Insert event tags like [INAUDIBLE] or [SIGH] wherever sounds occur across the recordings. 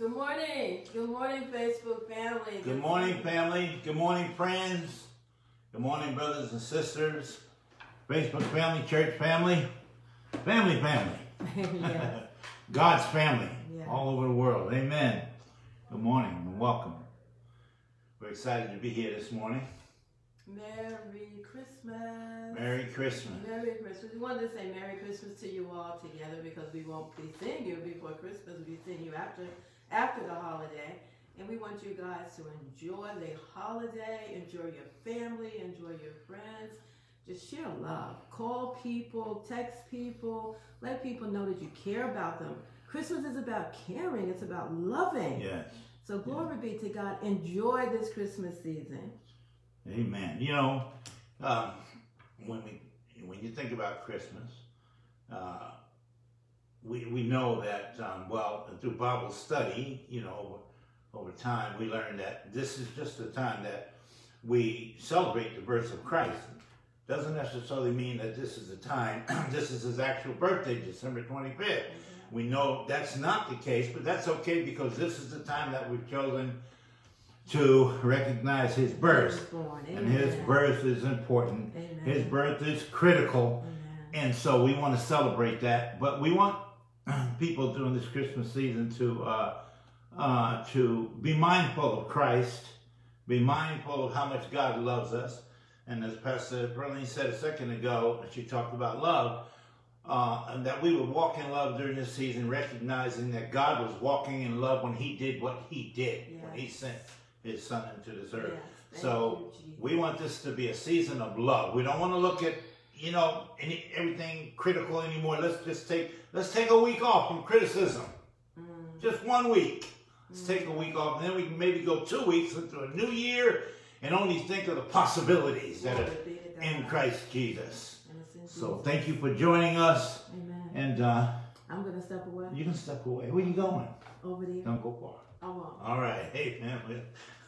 Good morning. Good morning, Facebook family. Good morning, family. Good morning, friends. Good morning, brothers and sisters. Facebook family, church family, family family. [LAUGHS] yes. [LAUGHS] God's family Yeah. all over the world. Amen. Good morning and welcome. We're excited to be here this morning. Merry Christmas. Merry Christmas. Merry Christmas. We wanted to say Merry Christmas to you all together because we won't be seeing you before Christmas. We'll be seeing you after after the holiday. And we want you guys to enjoy the holiday, enjoy your family, enjoy your friends. Just share love. Call people, text people, let people know that you care about them. Christmas is about caring, it's about loving. Yes. So glory be to God. Enjoy this Christmas season. Amen. You know, um, when we when you think about Christmas, uh, we we know that um, well through Bible study, you know, over, over time we learn that this is just the time that we celebrate the birth of Christ. Doesn't necessarily mean that this is the time. [CLEARS THROAT] this is his actual birthday, December twenty fifth. We know that's not the case, but that's okay because this is the time that we've chosen to recognize his birth. And his birth is important. Amen. His birth is critical. Amen. And so we want to celebrate that. But we want [CLEARS THROAT] people during this Christmas season to uh, uh, to be mindful of Christ, be mindful of how much God loves us. And as Pastor Berlin said a second ago, she talked about love, uh, and that we would walk in love during this season, recognizing that God was walking in love when He did what He did, when He sent His Son into this earth. Yes. So you, we want this to be a season of love. We don't want to look at you know any, everything critical anymore. Let's just take let's take a week off from criticism. Mm. Just one week. Let's take a week off, and then we can maybe go two weeks into a new year and only think of the possibilities that are be to God. in Christ Jesus. And it's in So thank you for joining us, Amen. and uh, I'm gonna step away you can step away. Where you going? over there. Don't go far. I won't. All right. [LAUGHS] Amen.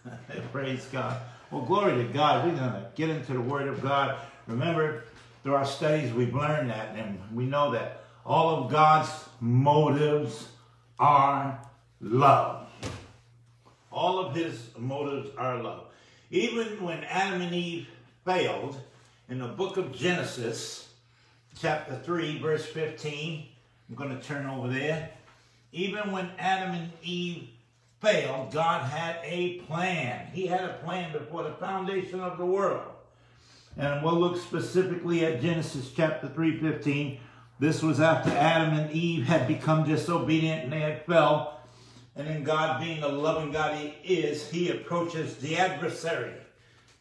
[LAUGHS] Praise God. Well, glory to God. We're going to get into the Word of God. Remember, through our studies, we've learned that, and we know that all of God's motives are love. All of His motives are love. Even when Adam and Eve failed, in the book of Genesis, chapter 3, verse 15, I'm going to turn over there even when Adam and Eve failed, God had a plan. He had a plan before the foundation of the world. And we'll look specifically at Genesis chapter 3:15. This was after Adam and Eve had become disobedient and they had fell. And then God, being the loving God he is, he approaches the adversary,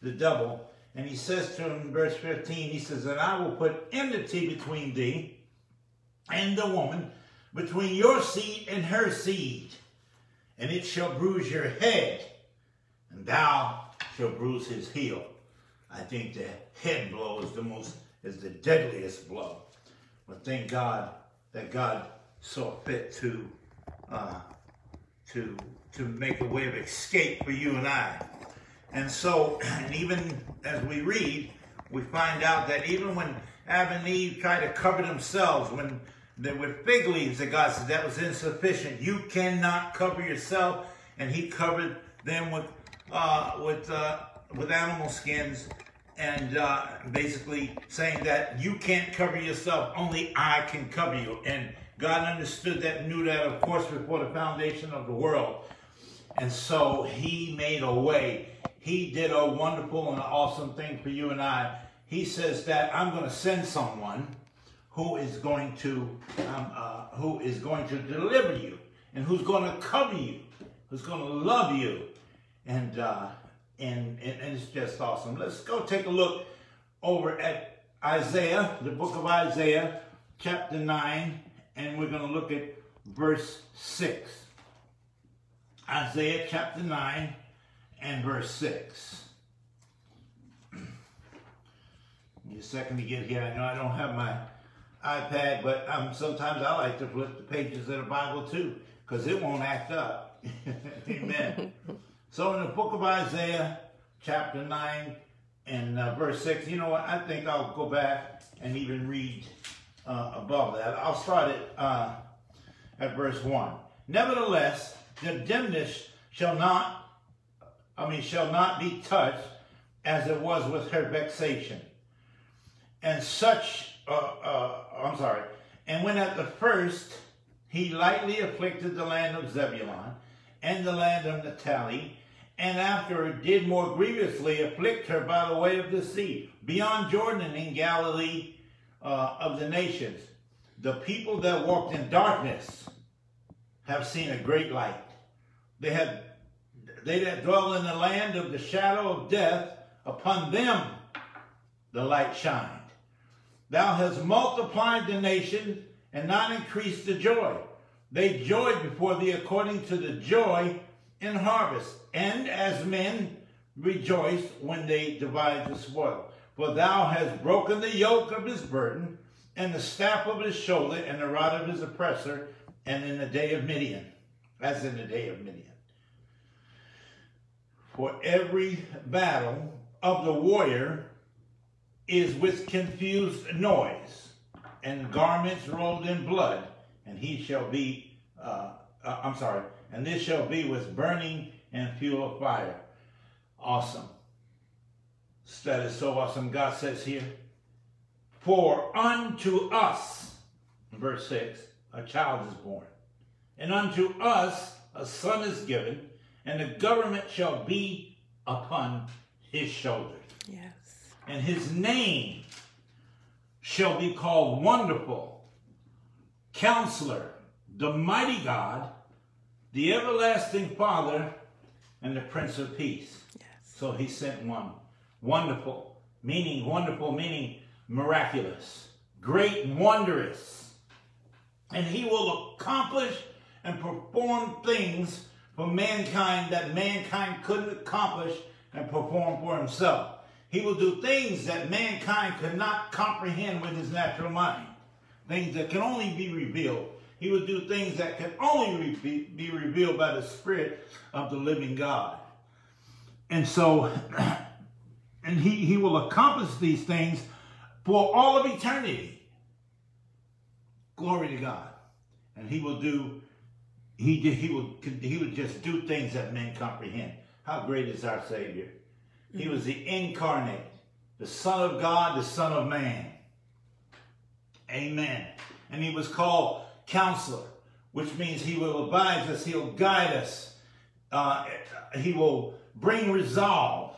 the devil, and he says to him in verse 15, he says, And I will put enmity between thee and the woman, between your seed and her seed, and it shall bruise your head, and thou shalt bruise his heel. I think the head blow is the most is the deadliest blow. But thank God that God saw fit to uh, to to make a way of escape for you and I. And so, [CLEARS THROAT] and even as we read, we find out that even when Adam and Eve tried to cover themselves, when they were fig leaves, that God said that was insufficient. You cannot cover yourself, and He covered them with uh, with uh, with animal skins, and uh, basically saying that you can't cover yourself, only I can cover you. And God understood that, knew that, of course, before the foundation of the world. And so he made a way. He did a wonderful and awesome thing for you and I. He says that I'm going to send someone who is going to um, uh, who is going to deliver you and who's going to cover you, who's going to love you, and uh, and, and and it's just awesome. Let's go take a look over at Isaiah, the book of Isaiah, chapter nine, and we're going to look at verse six. Isaiah chapter 9 and verse 6. Give me a second to get here. I know I don't have my iPad, but um, sometimes I like to flip the pages of the Bible too, because it won't act up. [LAUGHS] Amen. [LAUGHS] so in the book of Isaiah, chapter 9 and uh, verse 6, you know what? I think I'll go back and even read uh, above that. I'll start at, uh, at verse 1. Nevertheless, the dimness shall not, I mean, shall not be touched as it was with her vexation. And such, uh, uh, I'm sorry, and when at the first he lightly afflicted the land of Zebulun and the land of Naphtali, and after did more grievously afflict her by the way of the sea, beyond Jordan in Galilee uh, of the nations. The people that walked in darkness have seen a great light. They have they that dwell in the land of the shadow of death, upon them the light shined. Thou hast multiplied the nation and not increased the joy. They joyed before thee according to the joy in harvest, and as men rejoice when they divide the spoil. For thou hast broken the yoke of his burden, and the staff of his shoulder, and the rod of his oppressor, and in the day of Midian, as in the day of Midian. For every battle of the warrior is with confused noise, and garments rolled in blood, and he shall be, uh, uh, I'm sorry, and this shall be with burning and fuel of fire. Awesome. That is so awesome. God says here, For unto us, verse 6, a child is born, and unto us a son is given, and the government shall be upon his shoulders. Yes. And his name shall be called Wonderful, Counselor, the Mighty God, the Everlasting Father, and the Prince of Peace. Yes. So he sent one. Wonderful, meaning wonderful, meaning miraculous, great and wondrous. And he will accomplish and perform things for mankind that mankind couldn't accomplish and perform for himself. He will do things that mankind could not comprehend with his natural mind. Things that can only be revealed. He will do things that can only be, revealed by the Spirit of the living God. And so, [CLEARS THROAT] and he, he will accomplish these things for all of eternity. Glory to God. And he will do, he, did, he, will, he will just do things that men comprehend. How great is our Savior? He was the incarnate, the Son of God, the Son of Man. Amen. And he was called Counselor, which means he will advise us, he'll guide us, uh, he will bring resolve,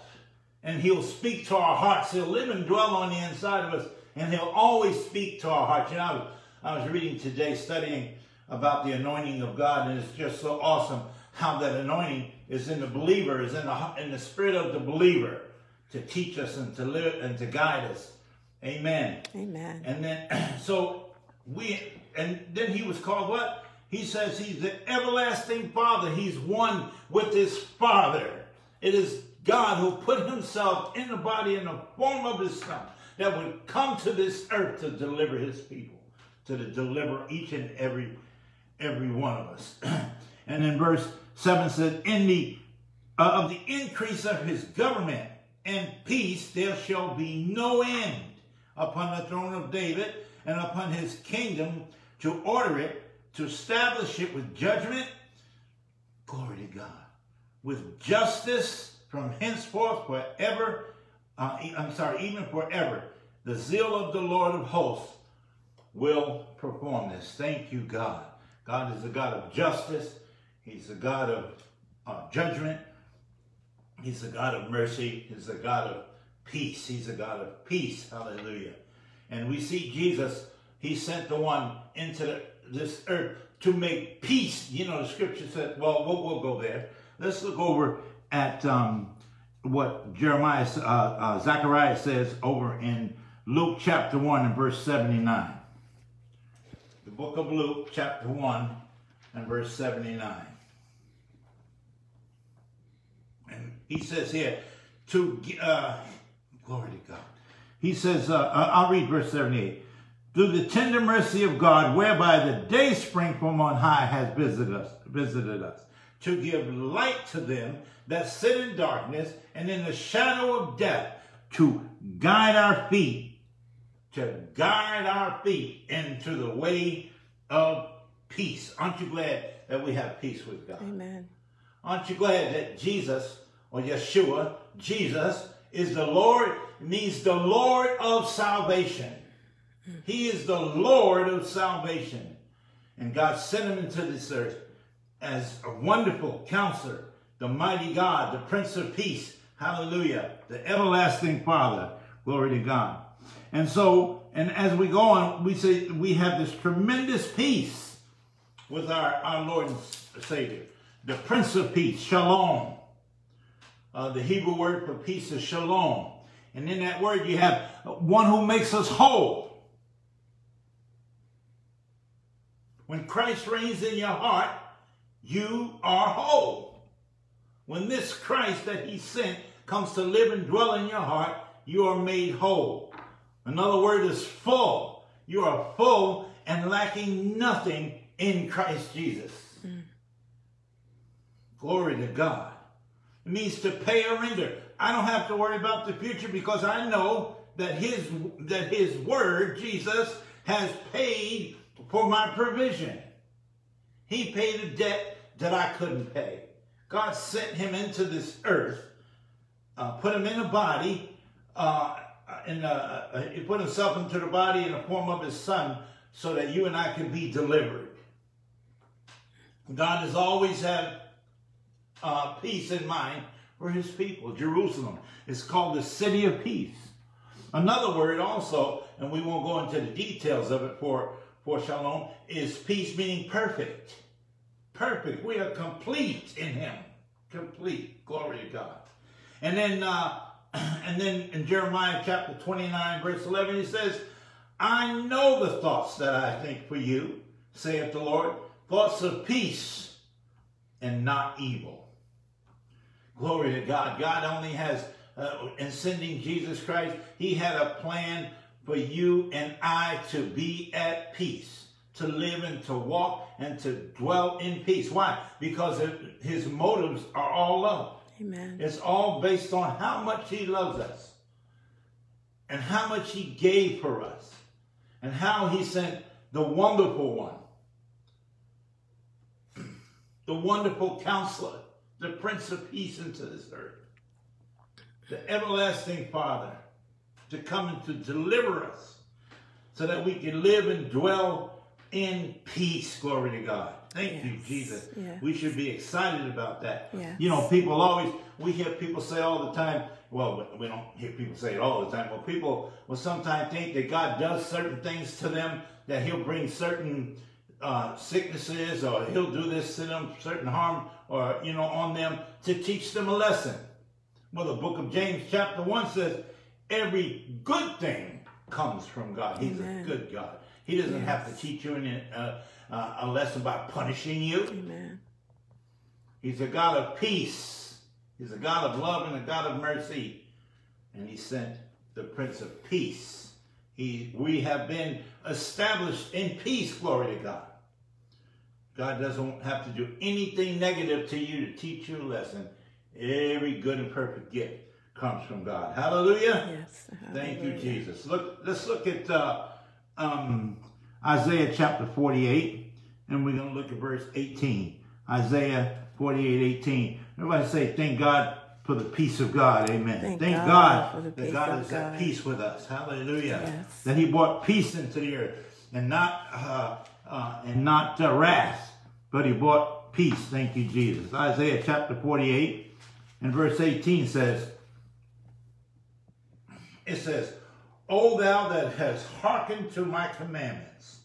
and he'll speak to our hearts. He'll live and dwell on the inside of us, and he'll always speak to our hearts. You know, I was reading today, studying about the anointing of God, and it's just so awesome how that anointing is in the believer, is in the, in the spirit of the believer to teach us and to live and to guide us. Amen. Amen. And then, [CLEARS THROAT] so we, and then he was called what? He says he's the everlasting Father. He's one with his Father. It is God who put himself in the body in the form of his Son that would come to this earth to deliver his people, to deliver each and every every one of us. [CLEARS THROAT] and in verse 7 says, In the uh, of the increase of his government and peace there shall be no end upon the throne of David and upon his kingdom to order it, to establish it with judgment. Glory to God. With justice from henceforth forever. Uh, I'm sorry, even forever. The zeal of the Lord of hosts will perform this. Thank you, God. God is a God of justice. He's a God of uh, judgment. He's a God of mercy. He's a God of peace. He's a God of peace. Hallelujah. And we see Jesus, he sent the one into the, this earth to make peace. You know, the scripture said, well, we'll, we'll go there. Let's look over at um, what Jeremiah, uh, uh, Zechariah says over in Luke chapter 1 and verse 79. The book of Luke chapter 1 and verse 79. And he says here, to, uh, glory to God. He says, uh, I'll read verse 78. Through the tender mercy of God, whereby the day spring from on high has visited us, visited us, to give light to them that sit in darkness and in the shadow of death, to guide our feet, to guide our feet into the way of peace. Aren't you glad that we have peace with God? Amen. Aren't you glad that Jesus, or Yeshua, Jesus, is the Lord, means the Lord of salvation. He is the Lord of salvation. And God sent him into this earth as a wonderful counselor, the mighty God, the Prince of Peace. Hallelujah. The everlasting Father. Glory to God. And so, and as we go on, we say we have this tremendous peace with our, our Lord and Savior. The Prince of Peace, Shalom. Uh, the Hebrew word for peace is Shalom. And in that word, you have one who makes us whole. When Christ reigns in your heart, you are whole. When this Christ that he sent comes to live and dwell in your heart, you are made whole. Another word is full. You are full and lacking nothing in Christ Jesus. Mm. Glory to God. It means to pay or render. I don't have to worry about the future because I know that his that his word, Jesus, has paid for my provision. He paid a debt that I couldn't pay. God sent him into this earth, uh, put him in a body, uh, in a, he put himself into the body in the form of his son so that you and I can be delivered. God has always had uh, peace in mind for his people. Jerusalem is called the city of peace. Another word also, and we won't go into the details of it for, for shalom, is peace meaning perfect. Perfect. We are complete in him. Complete. Glory to God. And then, uh, [CLEARS THROAT] and then in Jeremiah chapter 29, verse 11, he says, I know the thoughts that I think for you, saith the Lord, thoughts of peace and not evil. Glory to God. God only has, uh, in sending Jesus Christ, he had a plan for you and I to be at peace, to live and to walk and to dwell in peace. Why? Because his motives are all love. Amen. It's all based on how much he loves us and how much he gave for us and how he sent the wonderful one the wonderful counselor, the Prince of Peace into this earth, the everlasting Father, to come and to deliver us so that we can live and dwell in peace. Glory to God. Thank yes. you, Jesus. Yes. We should be excited about that. Yes. You know, people always, we hear people say all the time, well, we don't hear people say it all the time, but people will sometimes think that God does certain things to them, that he'll bring certain uh, sicknesses or he'll do this to them, certain harm or, you know, on them to teach them a lesson. Well, the book of James chapter 1 says, every good thing comes from God. He's Amen. a good God. He doesn't yes. have to teach you uh, uh, a lesson by punishing you. Amen. He's a God of peace. He's a God of love and a God of mercy. And he sent the Prince of Peace. He, we have been established in peace, glory to God. God doesn't have to do anything negative to you to teach you a lesson. Every good and perfect gift comes from God. Hallelujah. Yes. Hallelujah. Thank you, Jesus. Look, let's look at uh, um, Isaiah chapter 48, and we're going to look at verse 18. Isaiah 48, 18. Everybody say, thank God for the peace of God. Amen. Thank, thank God, God that God is God. at peace with us. Hallelujah. Yes. That he brought peace into the earth and not uh, uh, and not uh, wrath, but he brought peace. Thank you, Jesus. Isaiah chapter 48 and verse 18 says, it says, O thou that hast hearkened to my commandments,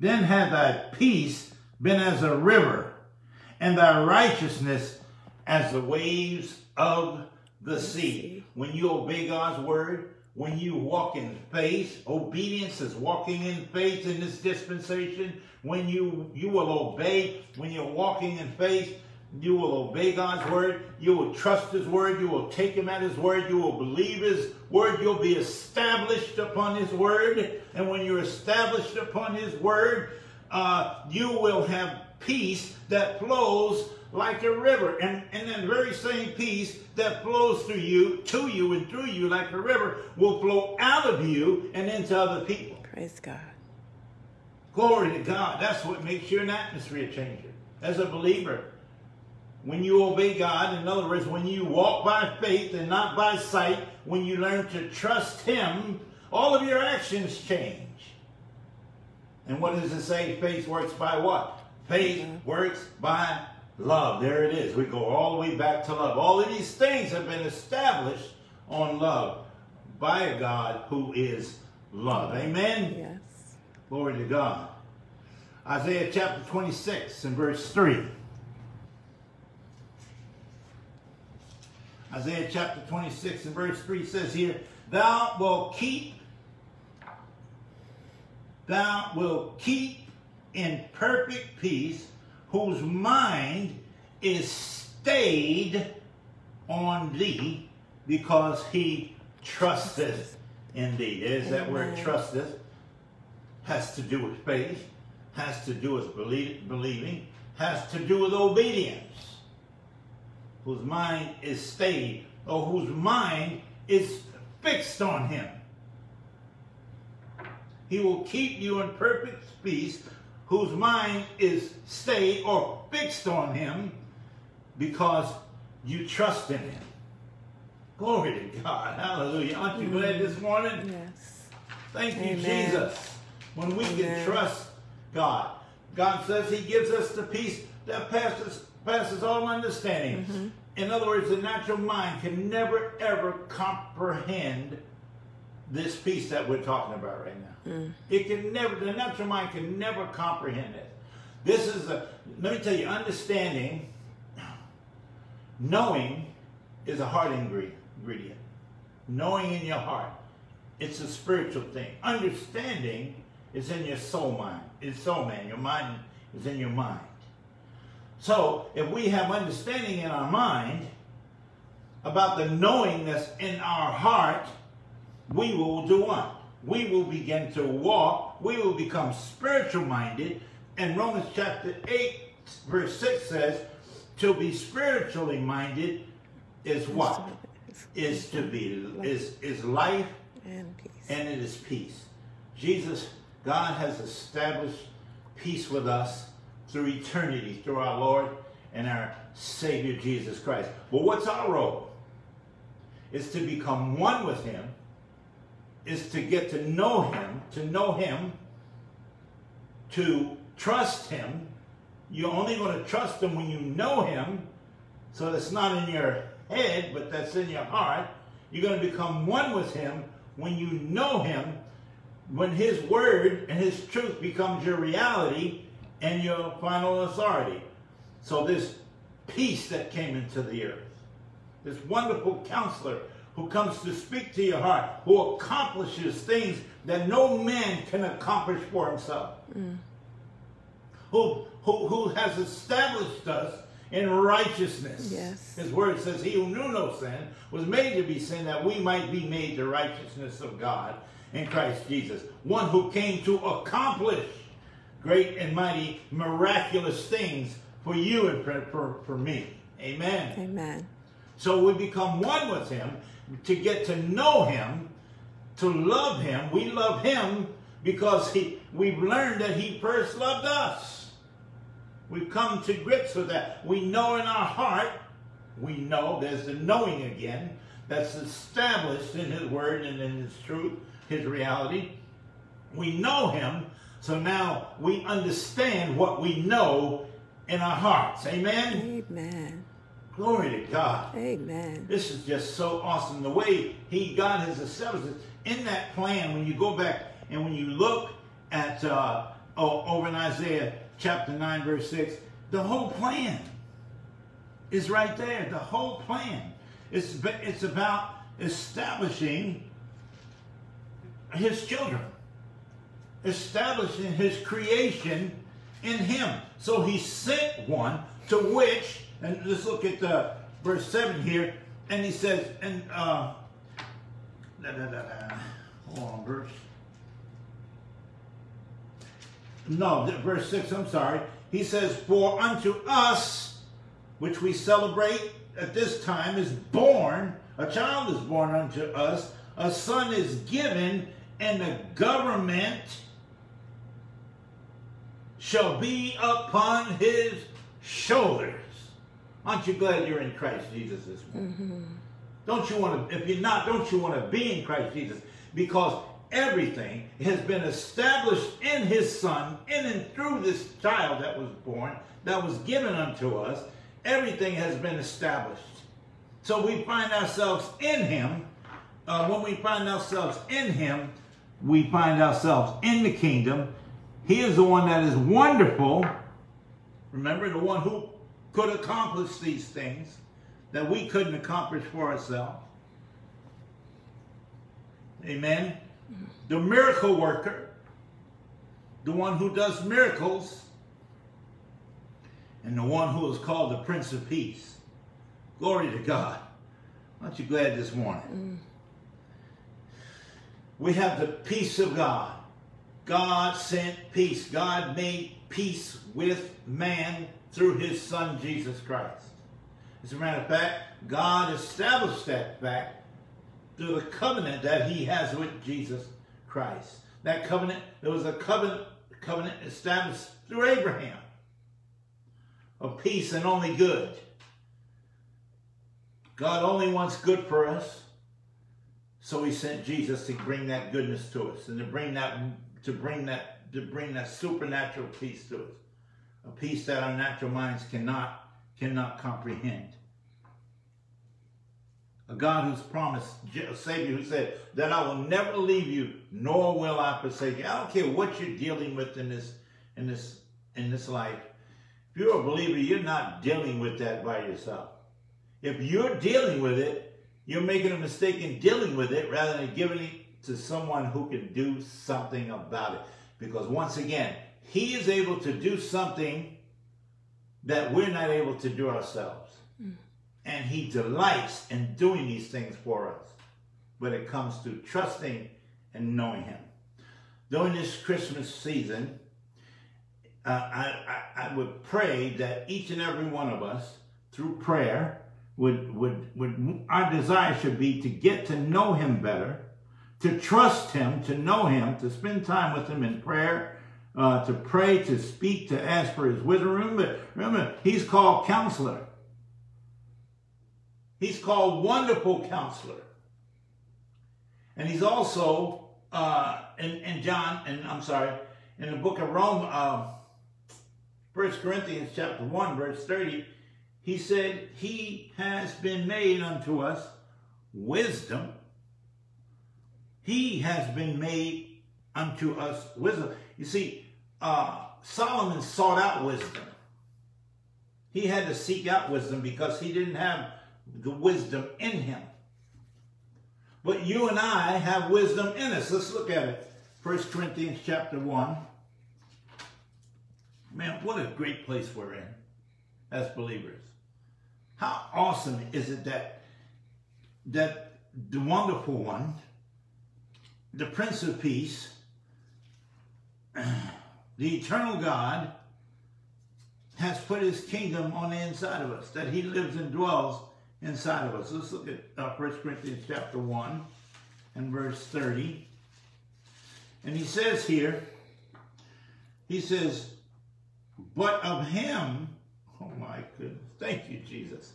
then had thy peace been as a river, and thy righteousness as the waves of the sea. When you obey God's word, when you walk in faith, obedience is walking in faith in this dispensation. When you, you will obey, when you're walking in faith, you will obey God's word. You will trust his word. You will take him at his word. You will believe his word. You'll be established upon his word. And when you're established upon his word, uh, you will have peace that flows like a river. And, and that very same peace that flows through you, to you, and through you like a river will flow out of you and into other people. Praise God. Glory to God. That's what makes you an atmosphere changer. As a believer, when you obey God, in other words, when you walk by faith and not by sight, when you learn to trust Him, all of your actions change. And what does it say? Faith works by what? Faith mm-hmm. works by love. There it is. We go all the way back to love. All of these things have been established on love by a God who is love. Amen? Yes. Glory to God. Isaiah chapter 26 and verse 3. Isaiah chapter 26 and verse 3 says here, Thou wilt keep, thou wilt keep in perfect peace whose mind is stayed on thee because he trusteth in thee. There's that word trusteth. Has to do with faith, has to do with believing, has to do with obedience. Whose mind is stayed, or whose mind is fixed on him. He will keep you in perfect peace, whose mind is stayed or fixed on him because you trust in him. Glory to God. Hallelujah. Aren't you glad this morning? Yes. Thank you, Amen. Jesus. When we can trust God, God says He gives us the peace that passes passes all understanding. Mm-hmm. In other words, the natural mind can never ever comprehend this peace that we're talking about right now. Mm. It can never. The natural mind can never comprehend it. This is a. Let me tell you, understanding, knowing, is a heart ingre- ingredient. Knowing in your heart. It's a spiritual thing. Understanding is in your soul mind. It's soul man. Your mind is in your mind. So if we have understanding in our mind about the knowing that's in our heart, we will do what? We will begin to walk. We will become spiritual minded. And Romans chapter 8, verse 6 says, to be spiritually minded is what? Is to be is is life And peace. and it is peace. Jesus, God has established peace with us through eternity, through our Lord and our Savior Jesus Christ. But what's our role? Is to become one with Him, is to get to know Him, to know Him, to trust Him. You're only going to trust Him when you know Him. So that's not in your head, but that's in your heart. You're going to become one with Him when you know Him, when His Word and His truth becomes your reality and your final authority. So this peace that came into the earth, this wonderful counselor who comes to speak to your heart, who accomplishes things that no man can accomplish for himself mm. who, who, who has established us in righteousness. Yes. His word says, He who knew no sin was made to be sin that we might be made the righteousness of God in Christ Jesus. One who came to accomplish great and mighty miraculous things for you and for, for, for me. Amen. Amen. So we become one with him to get to know him, to love him. We love him because he we've learned that he first loved us. We've come to grips with that. We know in our heart, we know there's the knowing again that's established in his word and in his truth, his reality. We know him, so now we understand what we know in our hearts. Amen. Amen. Glory to God. Amen. This is just so awesome. The way He God has established it in that plan. When you go back and when you look at uh, oh, over in Isaiah chapter nine verse six, the whole plan is right there. The whole plan. It's it's about establishing His children, establishing His creation in Him. So He sent one to which, and let's look at uh, verse seven here, and He says, and uh, da, da, da, da. hold on, verse. No, verse 6, I'm sorry. He says, For unto us, which we celebrate at this time, is born, a child is born unto us, a son is given, and the government shall be upon his shoulders. Aren't you glad you're in Christ Jesus this morning? Mm-hmm. Don't you want to, if you're not, don't you want to be in Christ Jesus? Because everything has been established in his son, in and through this child that was born, that was given unto us. Everything has been established. So we find ourselves in him. Uh, when we find ourselves in him, we find ourselves in the kingdom. He is the one that is wonderful. Remember, the one who could accomplish these things that we couldn't accomplish for ourselves. Amen. The miracle worker, the one who does miracles, and the one who is called the Prince of Peace. Glory to God. Aren't you glad this morning? Mm. We have the peace of God. God sent peace. God made peace with man through his son Jesus Christ. As a matter of fact, God established that fact through the covenant that he has with Jesus Christ. That covenant, there was a covenant, covenant established through Abraham of peace and only good. God only wants good for us. So he sent Jesus to bring that goodness to us and to bring that to bring that to bring that supernatural peace to us. A peace that our natural minds cannot cannot comprehend. A God who's promised, a Savior who said that I will never leave you, nor will I forsake you. I don't care what you're dealing with in this, in this, in this life. If you're a believer, you're not dealing with that by yourself. If you're dealing with it, you're making a mistake in dealing with it rather than giving it to someone who can do something about it. Because once again, He is able to do something that we're not able to do ourselves. Mm and he delights in doing these things for us. But it comes to trusting and knowing him. During this Christmas season, uh, I, I, I, would pray that each and every one of us, through prayer, would, would, would our desire should be to get to know him better, to trust him, to know him, to spend time with him in prayer, uh, to pray, to speak, to ask for his wisdom. Remember, remember, he's called counselor. He's called Wonderful Counselor. And he's also uh, in, in John, and I'm sorry, in the book of Rome, uh, 1 Corinthians chapter 1, verse 30, he said, He has been made unto us wisdom. He has been made unto us wisdom. You see, uh, Solomon sought out wisdom. He had to seek out wisdom because he didn't have the wisdom in him. But you and I have wisdom in us. Let's look at it. 1 Corinthians chapter 1. Man, what a great place we're in as believers. How awesome is it that that the wonderful one, the Prince of Peace, [CLEARS THROAT] the eternal God, has put his kingdom on the inside of us, that he lives and dwells inside of us. Let's look at uh, 1 Corinthians chapter 1 and verse 30. And he says here, he says, but of him, oh my goodness, thank you, Jesus.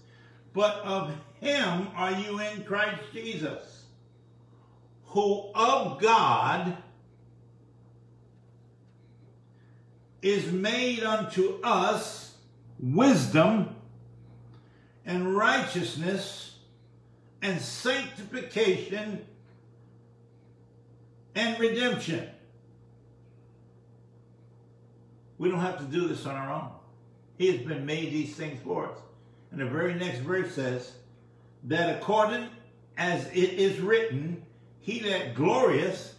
But of him are you in Christ Jesus, who of God is made unto us wisdom and righteousness and sanctification and redemption. We don't have to do this on our own. He has been made these things for us. And the very next verse says that according as it is written, he that glorious,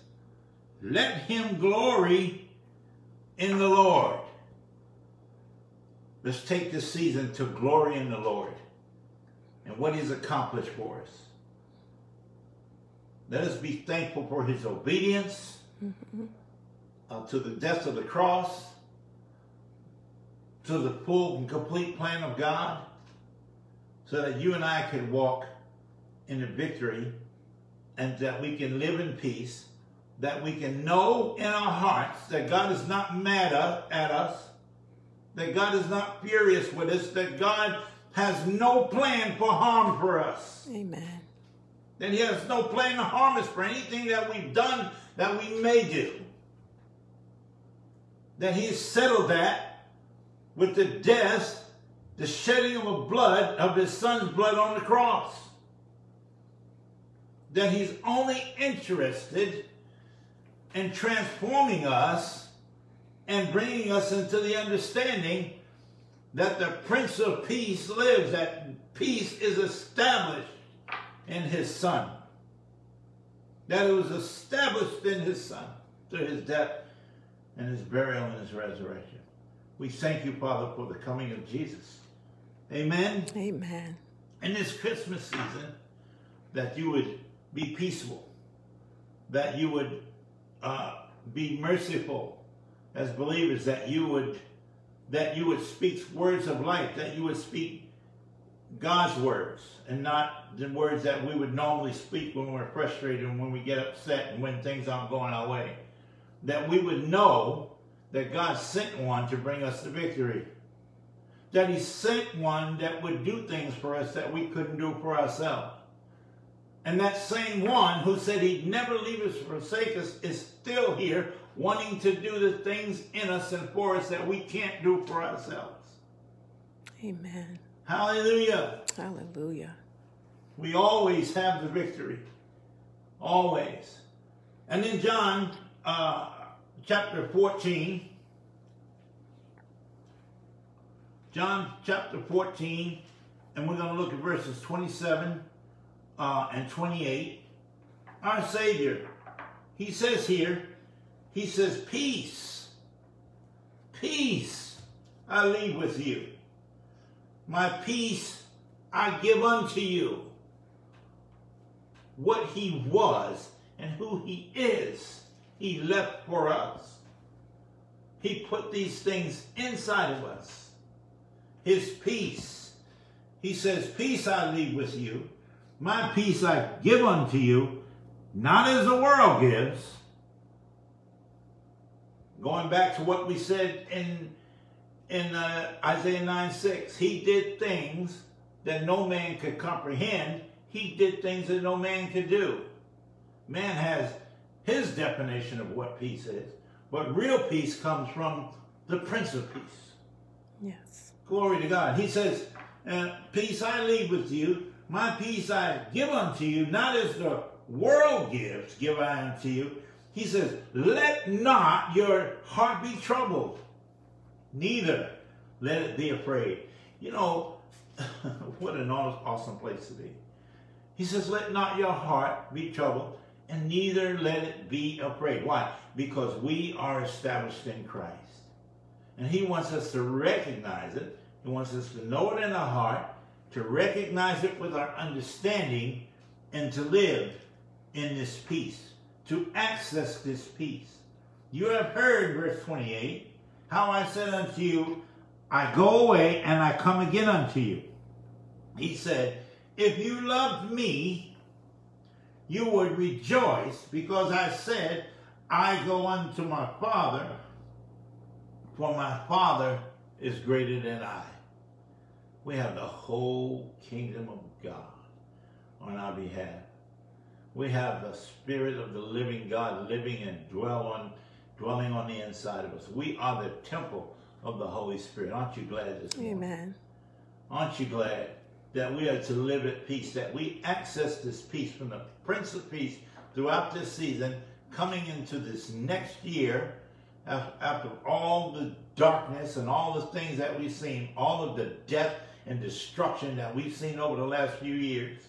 let him glory in the Lord. Let's take this season to glory in the Lord and what he's accomplished for us. Let us be thankful for his obedience mm-hmm. uh, to the death of the cross, to the full and complete plan of God, so that you and I can walk in the victory and that we can live in peace that we can know in our hearts that God is not mad at us, that God is not furious with us, that God has no plan for harm for us. Amen. That He has no plan to harm us for anything that we've done that we may do. That He has settled that with the death, the shedding of blood of His Son's blood on the cross. That He's only interested in transforming us and bringing us into the understanding that the Prince of Peace lives, that peace is established in his Son. That it was established in his Son through his death and his burial and his resurrection. We thank you, Father, for the coming of Jesus. Amen. Amen. In this Christmas season, that you would be peaceful, that you would uh, be merciful as believers, that you would that you would speak words of life, that you would speak God's words and not the words that we would normally speak when we're frustrated and when we get upset and when things aren't going our way. That we would know that God sent one to bring us the victory. That He sent one that would do things for us that we couldn't do for ourselves. And that same one who said He'd never leave us or forsake us is still here wanting to do the things in us and for us that we can't do for ourselves. Amen. Hallelujah. Hallelujah. We always have the victory. Always. And in John uh, chapter 14, John chapter 14, and we're going to look at verses 27 uh, and 28. Our Savior, he says here, he says, Peace, peace I leave with you. My peace I give unto you. What he was and who he is, he left for us. He put these things inside of us. His peace. He says, Peace I leave with you. My peace I give unto you, not as the world gives Going back to what we said in in uh, Isaiah 9 6, he did things that no man could comprehend. He did things that no man could do. Man has his definition of what peace is, but real peace comes from the Prince of Peace. Yes. Glory to God. He says, uh, Peace I leave with you, my peace I give unto you, not as the world gives, give I unto you. He says, Let not your heart be troubled, neither let it be afraid. You know, [LAUGHS] what an awesome place to be. He says, Let not your heart be troubled, and neither let it be afraid. Why? Because we are established in Christ. And He wants us to recognize it. He wants us to know it in our heart, to recognize it with our understanding, and to live in this peace to access this peace. You have heard, verse 28, how I said unto you, I go away and I come again unto you. He said, If you loved me, you would rejoice because I said, I go unto my Father, for my Father is greater than I. We have the whole kingdom of God on our behalf we have the Spirit of the living God living and dwell on, dwelling on the inside of us. We are the temple of the Holy Spirit. Aren't you glad this morning? Amen. Aren't you glad that we are to live at peace, that we access this peace from the Prince of Peace throughout this season, coming into this next year, after all the darkness and all the things that we've seen, all of the death and destruction that we've seen over the last few years.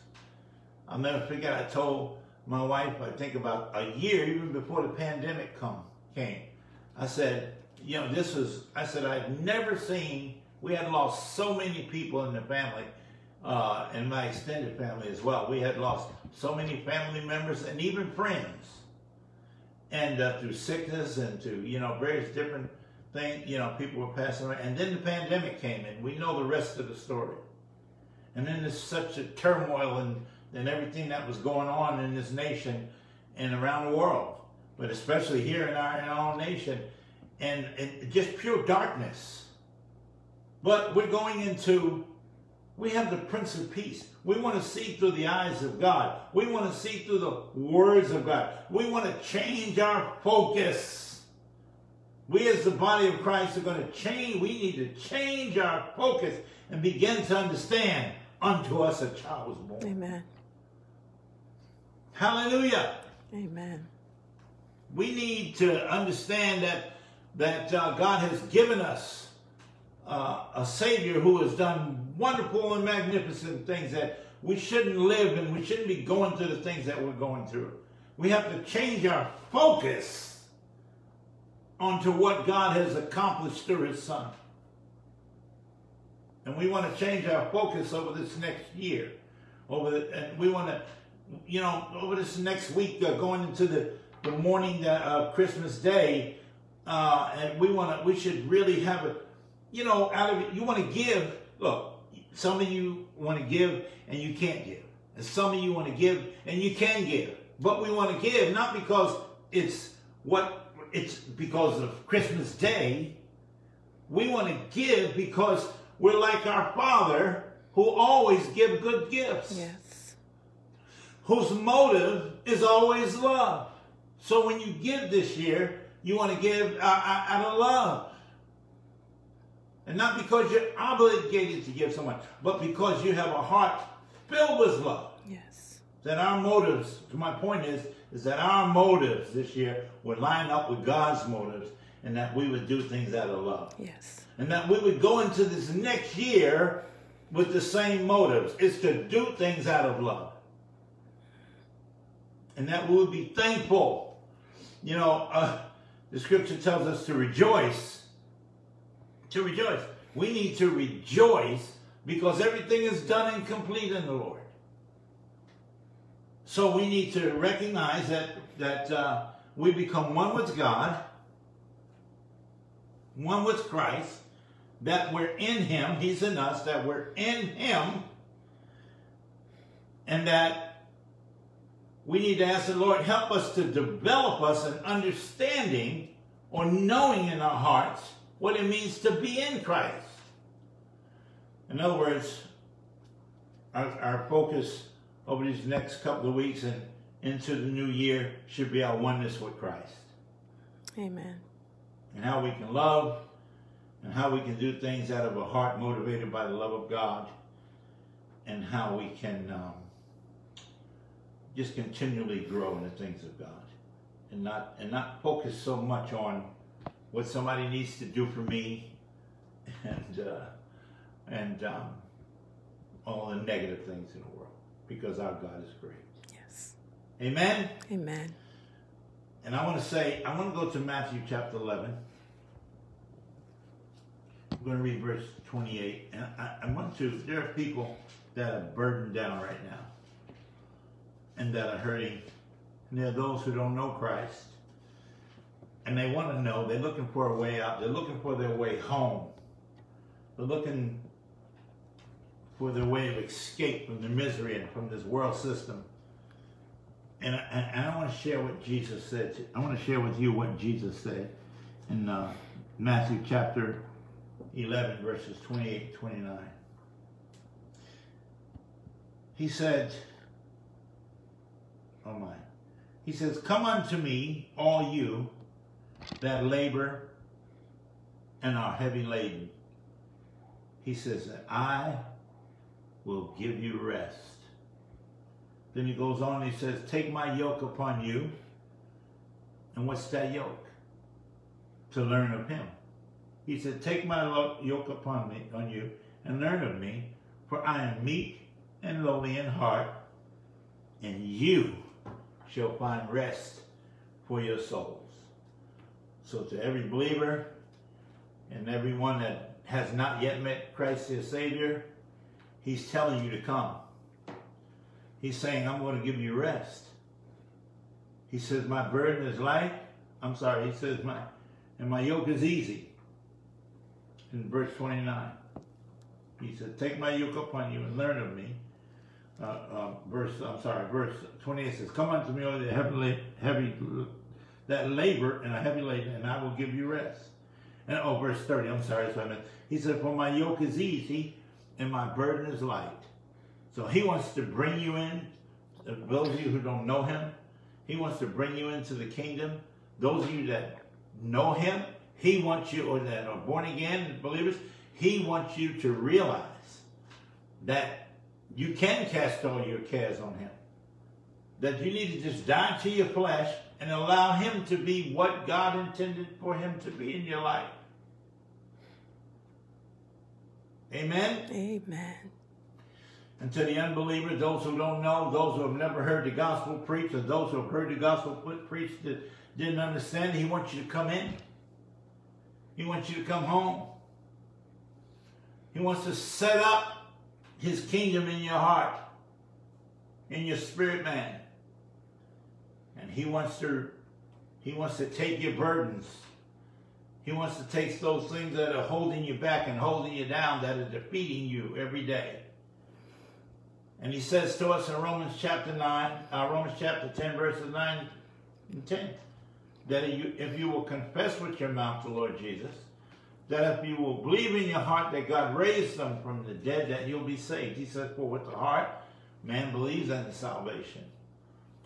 I'll never forget, I told my wife, I think about a year, even before the pandemic come, came. I said, you know, this was, I said, I've never seen, we had lost so many people in the family, uh, in my extended family as well. We had lost so many family members and even friends. And uh, through sickness and to, you know, various different things, you know, people were passing away. And then the pandemic came and we know the rest of the story. And then there's such a turmoil and and everything that was going on in this nation and around the world. but especially here in our in our nation, and, and just pure darkness. But we're going into we have the Prince of Peace. We want to see through the eyes of God. We want to see through the words of God. We want to change our focus. We as the body of Christ are going to change. We need to change our focus and begin to understand unto us a child was born. Amen. Hallelujah. Amen. We need to understand that that uh, God has given us uh, a Savior who has done wonderful and magnificent things that we shouldn't live and we shouldn't be going through the things that we're going through. We have to change our focus onto what God has accomplished through His Son. And we want to change our focus over this next year. Over the, and we want to, you know, over this next week, uh, going into the, the morning of uh, Christmas Day, uh, and we want to, we should really have a, you know, out of it, you want to give. Look, some of you want to give and you can't give. And some of you want to give and you can give. But we want to give not because it's what it's because of Christmas Day. We want to give because we're like our Father who always give good gifts. Yes. Whose motive is always love. So when you give this year, you want to give uh, out of love. And not because you're obligated to give so much, but because you have a heart filled with love. Yes. That our motives, to my point is, is that our motives this year would line up with God's motives and that we would do things out of love. Yes. And that we would go into this next year with the same motives. It's to do things out of love. And that we would be thankful. You know, uh, the scripture tells us to rejoice to rejoice. We need to rejoice because everything is done and complete in the Lord. So we need to recognize that that uh, we become one with God, one with Christ, that we're in Him, He's in us, that we're in Him, and that we need to ask the Lord help us to develop us an understanding or knowing in our hearts what it means to be in Christ. In other words, our, our focus over these next couple of weeks and into the new year should be our oneness with Christ. Amen. And how we can love and how we can do things out of a heart motivated by the love of God and how we can um, just continually grow in the things of God and not and not focus so much on what somebody needs to do for me [LAUGHS] and uh, and um, all the negative things in the world because our God is great. Yes. Amen. Amen. And I want to say, I want to go to Matthew chapter 11. I'm going to read verse 28. And I, I want to, there are people that are burdened down right now and that are hurting. And there are those who don't know Christ. And they want to know, they're looking for a way out. They're looking for their way home. They're looking for their way of escape from the misery and from this world system. And, and, I want to share what Jesus said. To, I want to share with you what Jesus said in uh, Matthew chapter 11, verses 28 29. He said, Oh my. He says, Come unto me, all you that labor and are heavy laden. He says, I will give you rest. Then he goes on and he says, Take my yoke upon you. And what's that yoke? To learn of him. He said, Take my yoke upon me on you and learn of me, for I am meek and lowly in heart, and you shall find rest for your souls. So to every believer and everyone that has not yet met Christ as Savior, He's telling you to come. He's saying, I'm going to give you rest. He says, My burden is light. I'm sorry, he says, My and my yoke is easy. In verse 29. He said, Take my yoke upon you and learn of me. Uh, uh, verse, I'm sorry, verse 28 says, Come unto me, all the heavily, heavy that labor and a heavy labor, and I will give you rest. And oh, verse 30, I'm sorry, that's what I meant. He said, For my yoke is easy and my burden is light. So he wants to bring you in. uh, Those of you who don't know him, he wants to bring you into the kingdom. Those of you that know him, he wants you, or that are born again believers, he wants you to realize that you can cast all your cares on him. That you need to just die to your flesh and allow him to be what God intended for him to be in your life. Amen? Amen. And to the unbelievers, those who don't know, those who have never heard the gospel preached, or those who have heard the gospel preached that didn't understand, he wants you to come in. He wants you to come home. He wants to set up his kingdom in your heart, in your spirit man. And he wants to he wants to take your burdens. He wants to take those things that are holding you back and holding you down, that are defeating you every day. And he says to us in Romans chapter 9, uh, Romans chapter 10, verses 9 and 10, that if you, if you will confess with your mouth the Lord Jesus, that if you will believe in your heart that God raised them from the dead, that you'll be saved. He says, for with the heart, man believes unto salvation.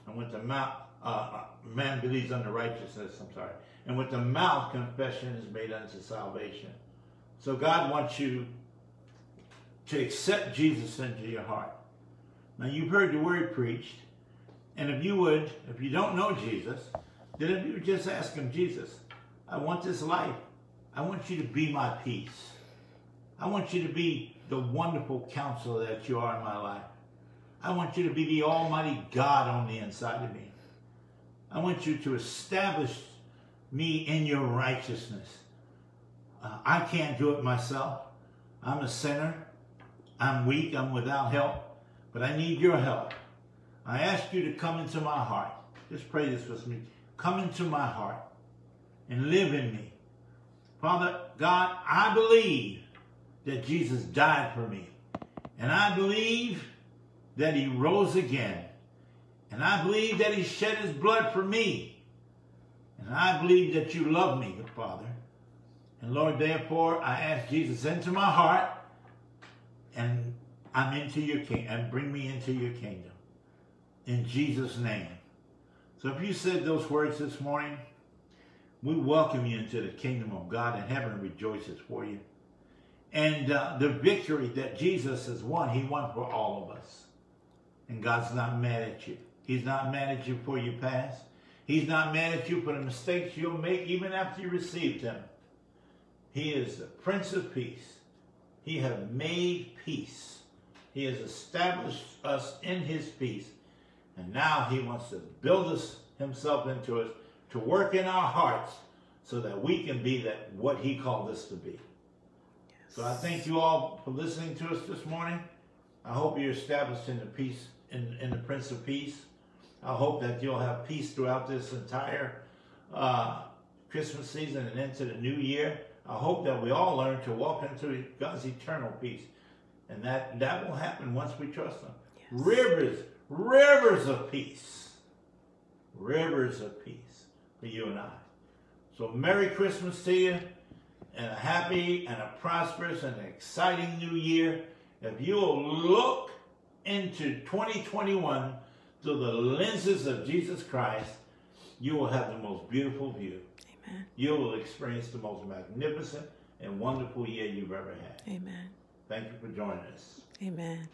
And with the mouth, uh, man believes unto righteousness, I'm sorry. And with the mouth, confession is made unto salvation. So God wants you to accept Jesus into your heart. Now you've heard the word preached, and if you would, if you don't know Jesus, then if you would just ask him, Jesus, I want this life. I want you to be my peace. I want you to be the wonderful counselor that you are in my life. I want you to be the almighty God on the inside of me. I want you to establish me in your righteousness. Uh, I can't do it myself. I'm a sinner. I'm weak. I'm without help. But I need your help. I ask you to come into my heart. Just pray this with me. Come into my heart and live in me. Father God, I believe that Jesus died for me. And I believe that he rose again. And I believe that he shed his blood for me. And I believe that you love me, Father. And Lord, therefore, I ask Jesus into my heart and I'm into your kingdom and bring me into your kingdom. In Jesus' name. So if you said those words this morning, we welcome you into the kingdom of God and heaven rejoices for you. And uh, the victory that Jesus has won, he won for all of us. And God's not mad at you. He's not mad at you for your past. He's not mad at you for the mistakes you'll make even after you received him. He is the Prince of Peace. He has made peace. He has established us in his peace. And now he wants to build us himself into us to work in our hearts so that we can be that what he called us to be. So I thank you all for listening to us this morning. I hope you're established in the peace in, in the Prince of Peace. I hope that you'll have peace throughout this entire uh, Christmas season and into the new year. I hope that we all learn to walk into God's eternal peace. And that, that will happen once we trust Him. Yes. Rivers, rivers of peace. Rivers of peace for you and I. So, Merry Christmas to you, and a happy and a prosperous and exciting new year. If you'll look into 2021 through the lenses of Jesus Christ, you will have the most beautiful view. Amen. You will experience the most magnificent and wonderful year you've ever had. Amen. Thank you for joining us. Amen.